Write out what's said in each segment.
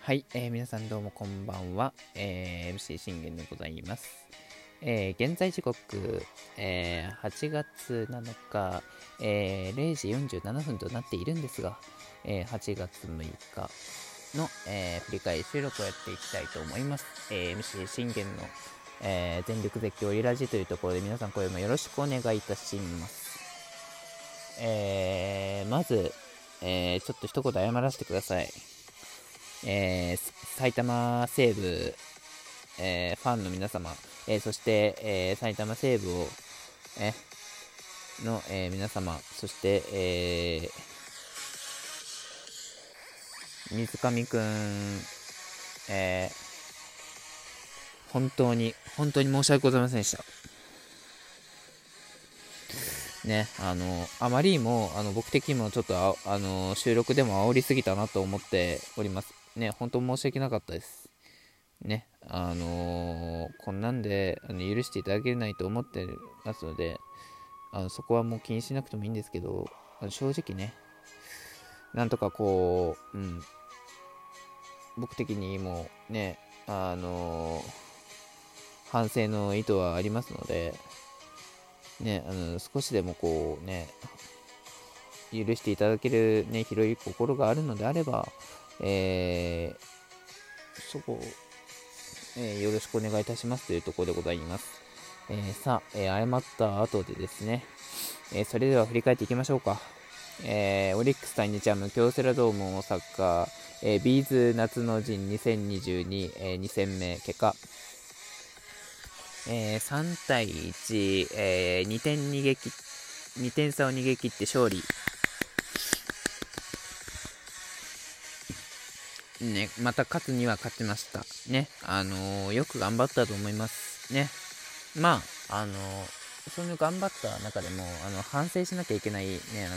はい、えー、皆さんどうもこんばんは、えー、MC 信玄でございます。えー、現在時刻、えー、8月7日、えー、0時47分となっているんですが、えー、8月6日の、えー、振り返り収録をやっていきたいと思います。えー、MC 信玄の、えー、全力絶叫リラジというところで皆さん声もよろしくお願いいたします。えー、まず、えー、ちょっと一言謝らせてください。えー、埼玉西部、えー、ファンの皆様、えー、そして、えー、埼玉西部を、えの、え皆様、そして、え水上くん、え本当に、本当に申し訳ございませんでした。ね、あの、あまりにも、あの、僕的にもちょっとあ、あの、収録でも煽りすぎたなと思っております。ね、本当申し訳なかったです。ね、あのー、こんなんであの許していただけないと思ってますので、あのそこはもう気にしなくてもいいんですけど、あの正直ね、なんとかこう、うん、僕的にもね、あのー、反省の意図はありますので、ね、あの少しでもこうね、許していただける、ね、広い心があるのであれば、えー、そこ、えー、よろしくお願いいたしますというところでございます。えー、さあ、えー、謝った後でですね、えそれでは振り返っていきましょうか。えオリックス対日ハム、京セラドーム大阪、えビーズ夏の陣2022、え2戦目、結果、え3対1、え2点逃げ切2点差を逃げ切って勝利。ね、また勝つには勝ちました。ね、あのー、よく頑張ったと思います。ね。まあ、あのー、そういう頑張った中でも、あの、反省しなきゃいけないね、あの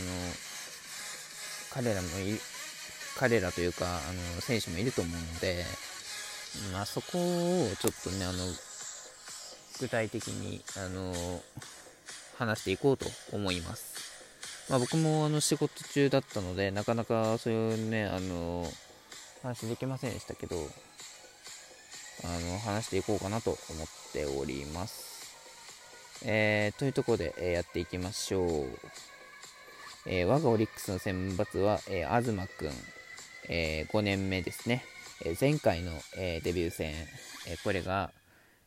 彼らもい彼らというか、あの、選手もいると思うので、まあ、そこをちょっとね、あの、具体的に、あの話していこうと思います。まあ、僕もあの仕事中だったので、なかなかそういうね、あの話できませんでしたけど、あの、話していこうかなと思っております。えー、というところで、えー、やっていきましょう。えー、我がオリックスの選抜は、えー、東くん、えー、5年目ですね。えー、前回の、えー、デビュー戦、えー、これが、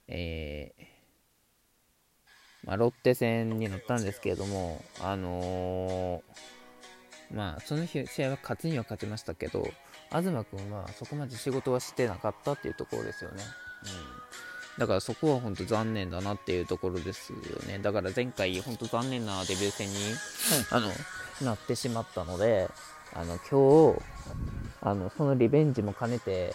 えーまあ、ロッテ戦に乗ったんですけれども、あのー、まあ、その日、試合は勝つには勝ちましたけど、東君はそこまで仕事はしてなかったっていうところですよね。うん。だからそこは本当残念だなっていうところですよね。だから前回本当残念なデビュー戦に、あの、なってしまったので、あの、今日、あの、そのリベンジも兼ねて、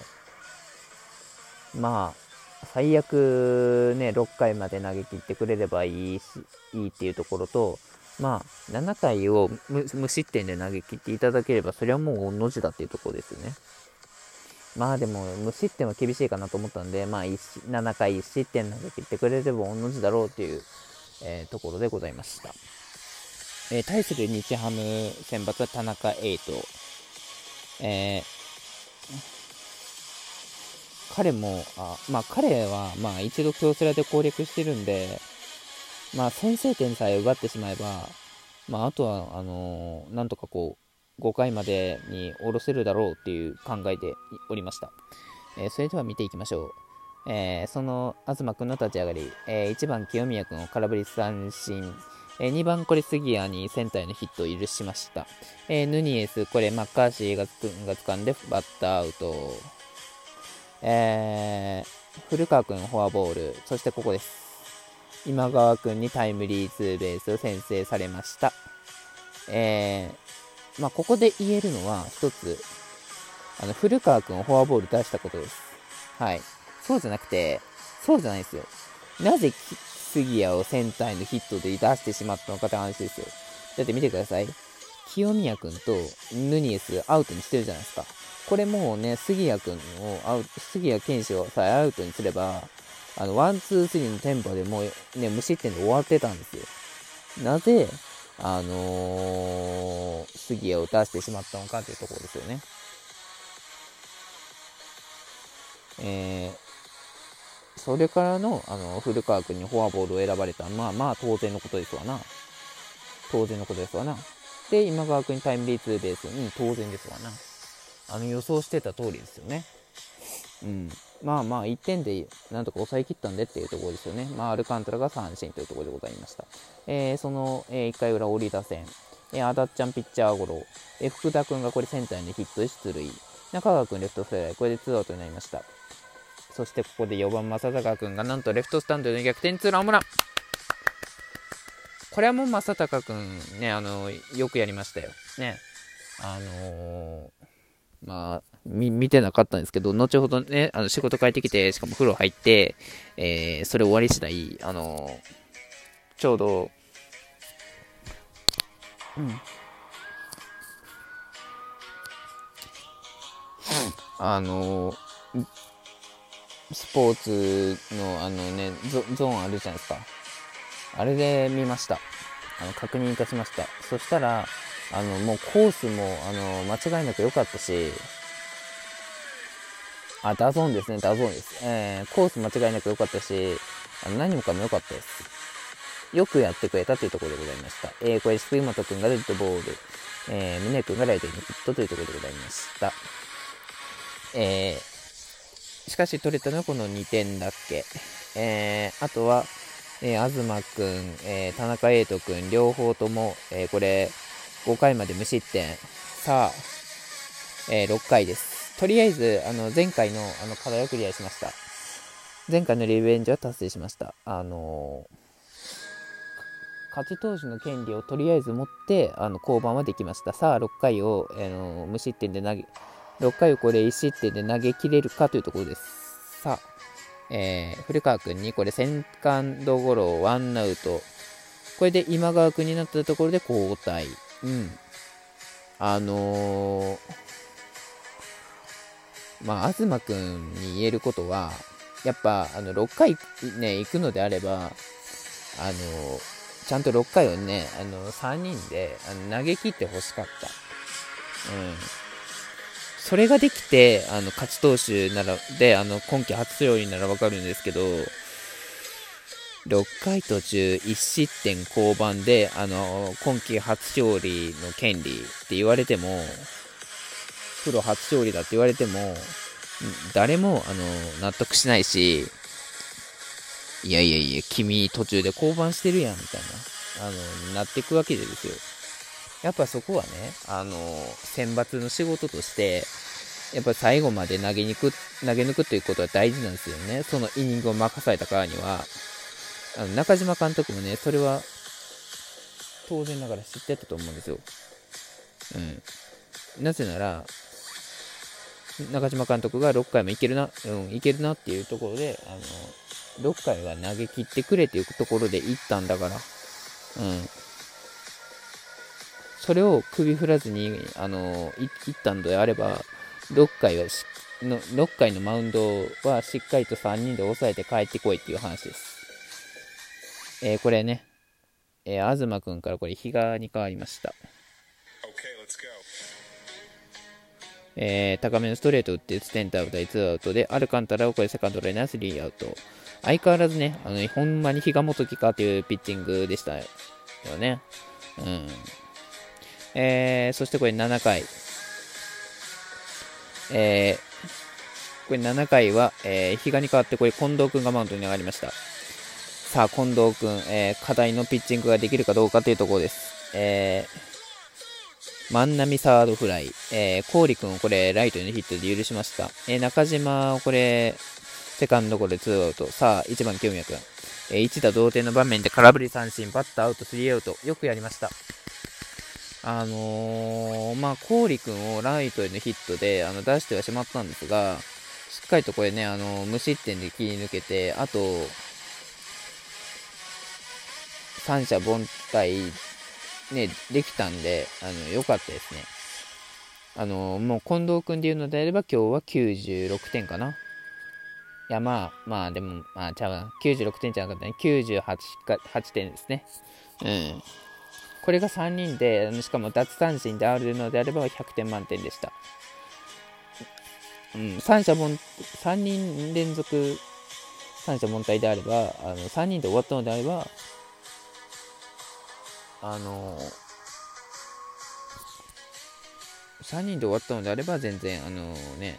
まあ、最悪ね、6回まで投げ切ってくれればいいし、いいっていうところと、まあ、7回を無失点で投げ切っていただければ、それはもう御の字だっていうところですよね。まあでも、無失点は厳しいかなと思ったんで、まあ、7回1失点投げ切ってくれれば御の字だろうっていう、えー、ところでございました。えー、対する日ハム選抜は田中瑛斗。えー、彼も、あまあ彼は、まあ一度京セラで攻略してるんで、まあ、先制点さえ奪ってしまえば、まあ、あとは、あのー、なんとかこう、5回までに下ろせるだろうっていう考えておりました。えー、それでは見ていきましょう。えー、その東君の立ち上がり、え1番清宮君を空振り三振、え2番コレスギアにセンターへのヒットを許しました。えヌニエス、これマッカーシーがつが掴んでバッターアウト。えー古川君フォアボール、そしてここです。今川君にタイムリーツーベースを先制されました。えー、まあ、ここで言えるのは一つ、あの、古川君をフォアボール出したことです。はい。そうじゃなくて、そうじゃないですよ。なぜ杉谷をセンターへのヒットで出してしまったのかって話ですよ。だって見てください。清宮君とヌニエスアウトにしてるじゃないですか。これもうね、杉谷君をアウト、杉谷拳士をさえアウトにすれば、あの、ワン、ツー、スリーのテンポでもうね、無失点で終わってたんですよ。なぜ、あのー、杉谷を出してしまったのかというところですよね。えー、それからのあの古川君にフォアボールを選ばれたまあまあ当然のことですわな当然のことですわなで今川君にタイムリーツーベースに当然ですわなあの予想してた通りですよねうんまあまあ1点でなんとか抑えきったんでっていうところですよね。まあ、アルカントラが三振というところでございました。えー、その、えー、1回裏、折り打線、えー、アダッチャンピッチャーゴロ、えー、福田君がこれセンターにヒットで出塁、中川君レフトフライ、これでツーアウトになりました。そしてここで4番正隆君がなんとレフトスタンドで逆転ツーランホームランこれはもう正隆君ね、あの、よくやりましたよ。ね。あのーまあ、み見てなかったんですけど、後ほどね、あの仕事帰ってきて、しかも風呂入って、えー、それ終わり次第、あのー、ちょうど、うん。あのー、スポーツのあのねゾ、ゾーンあるじゃないですか。あれで見ました。あの確認いたしました。そしたら、あの、もうコースも、あの、間違いなく良かったし、あ、 DAZN ですね、 DAZN です。えー、コース間違いなく良かったし、あの何もかも良かったです。よくやってくれたというところでございました。えー、これ、杉本君がデッドボール、えー、峰君がライトにヒットというところでございました。えー、しかし取れたのはこの2点だけ。えー、あとは、えー、東君、えー、田中瑛斗君、両方とも、えー、これ、5回まで無失点。さあ、えー、6回です。とりあえず、あの、前回のあの課題をクリアしました。前回のリベンジは達成しました。あのー、勝ち投手の権利をとりあえず持って、あの、降板はできました。さあ、6回を、あのー、無失点で投げ、6回をこれ1失点で投げ切れるかというところです。さあ、えー、古川君にこれセカンドゴロ、ワンアウト。これで今川君になったところで交代。うん。あのー、まあ、東くんに言えることは、やっぱ、あの、6回ね、行くのであれば、あのー、ちゃんと6回をね、あの、3人であの投げ切ってほしかった。うん。それができて、あの、勝ち投手なら、で、あの、今季初勝利ならわかるんですけど、6回途中1失点降板で、あの、今季初勝利の権利って言われても、プロ初勝利だって言われても、誰も、あの、納得しないし、いやいやいや、君途中で降板してるやん、みたいな、あの、なっていくわけですよ。やっぱそこはね、あの、選抜の仕事として、やっぱ最後まで投げにく、投げ抜くということは大事なんですよね。そのイニングを任されたからには。あの中島監督もね、それは当然ながら知ってたと思うんですよ。うん。なぜなら、中島監督が6回もいけるな、うん、いけるなっていうところで、あの、6回は投げ切ってくれっていうところで行ったんだから、うん。それを首振らずに、あの、行ったんであれば、6回はの、6回のマウンドはしっかりと3人で抑えて帰ってこいっていう話です。えー、これね、えー、東くんからこれ、比嘉に変わりました。えー、高めのストレート打ってセンター打た2アウトで、アルカンタラをこれセカンドライナー3アウト。相変わらずね、あの、ほんまに比嘉元樹かというピッチングでしたよね。うん。えー、そしてこれ7回。えー、これ7回は、えー、比嘉に代わってこれ近藤君がマウンドに上がりました。さあ、近藤君、えー、課題のピッチングができるかどうかというところです。えー、万波サードフライ、えー、郡君をこれ、ライトにヒットで許しました。えー、中島をこれ、セカンドゴロで2アウト。さあ、1番清宮君。えー、一打同点の場面で空振り三振、バッターアウト、3アウト。よくやりました。あのー、まあ、郡君をライトへのヒットであの出してはしまったんですが、しっかりとこれね、あの無失点で切り抜けて、あと、三者凡退、ね、できたんで、あの、良かったですね。あの、もう近藤君で言うのであれば今日は96点かな。いや、まあ、まあ、でも、まあ、ちゃうな。96点じゃなかったね。98か8点ですね。うん。これが3人で、しかも奪三振であるのであれば100点満点でした。うん、三者凡、3人連続三者凡退であれば、あの3人で終わったのであれば、あの3人で終わったのであれば、全然、あのね、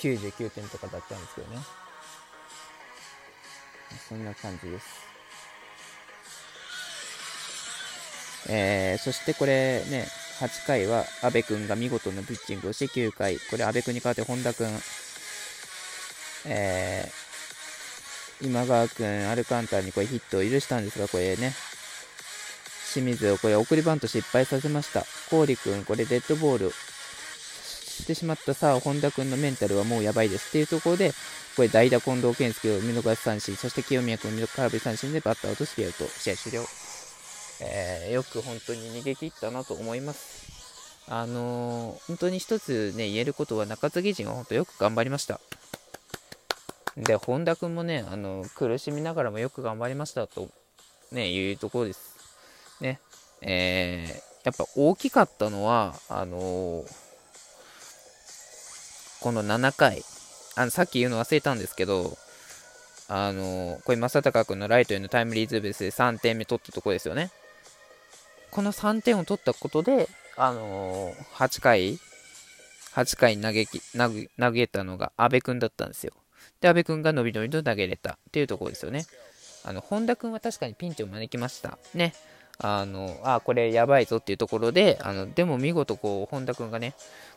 99点とかだったんですけどね。そんな感じです。えー、そしてこれね、8回は阿部君が見事なピッチングをして9回、これ阿部君に代わって本田君、えー、今川君、アルカンタにこれヒットを許したんですが、これね、清水をこれ送りバント失敗させました。郡君、これデッドボールしてしまったさあ、本田君のメンタルはもうやばいですっていうところで、これ代打近藤健介を見逃し三振、そして清宮君を空振り三振でバッターを落としてやると、試合終了。えー、よく本当に逃げ切ったなと思います。あのー、本当に一つね、言えることは中継ぎ陣は本当よく頑張りました。で、本田君もね、あの苦しみながらもよく頑張りましたと、ね、いうところです。ね。えー、やっぱ大きかったのは、あのー、この7回、あのさっき言うの忘れたんですけど、あのー、これ、正隆君のライトへのタイムリーツーベースで3点目取ったところですよね。この3点を取ったことで、あのー、8回、8回投げ投げ投げたのが阿部君だったんですよ。で、阿部君が伸び伸びと投げれたっていうところですよね。あの、本田君は確かにピンチを招きました。ね。あの、あ、これやばいぞっていうところで、あの、でも見事こう、本田君がね、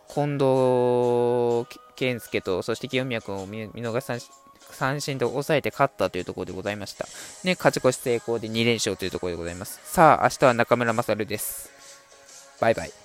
近藤健介と、そして清宮君を見逃し三振で抑えて勝ったというところでございました。ね、勝ち越し成功で2連勝というところでございます。さあ、明日は中村勝です。バイバイ。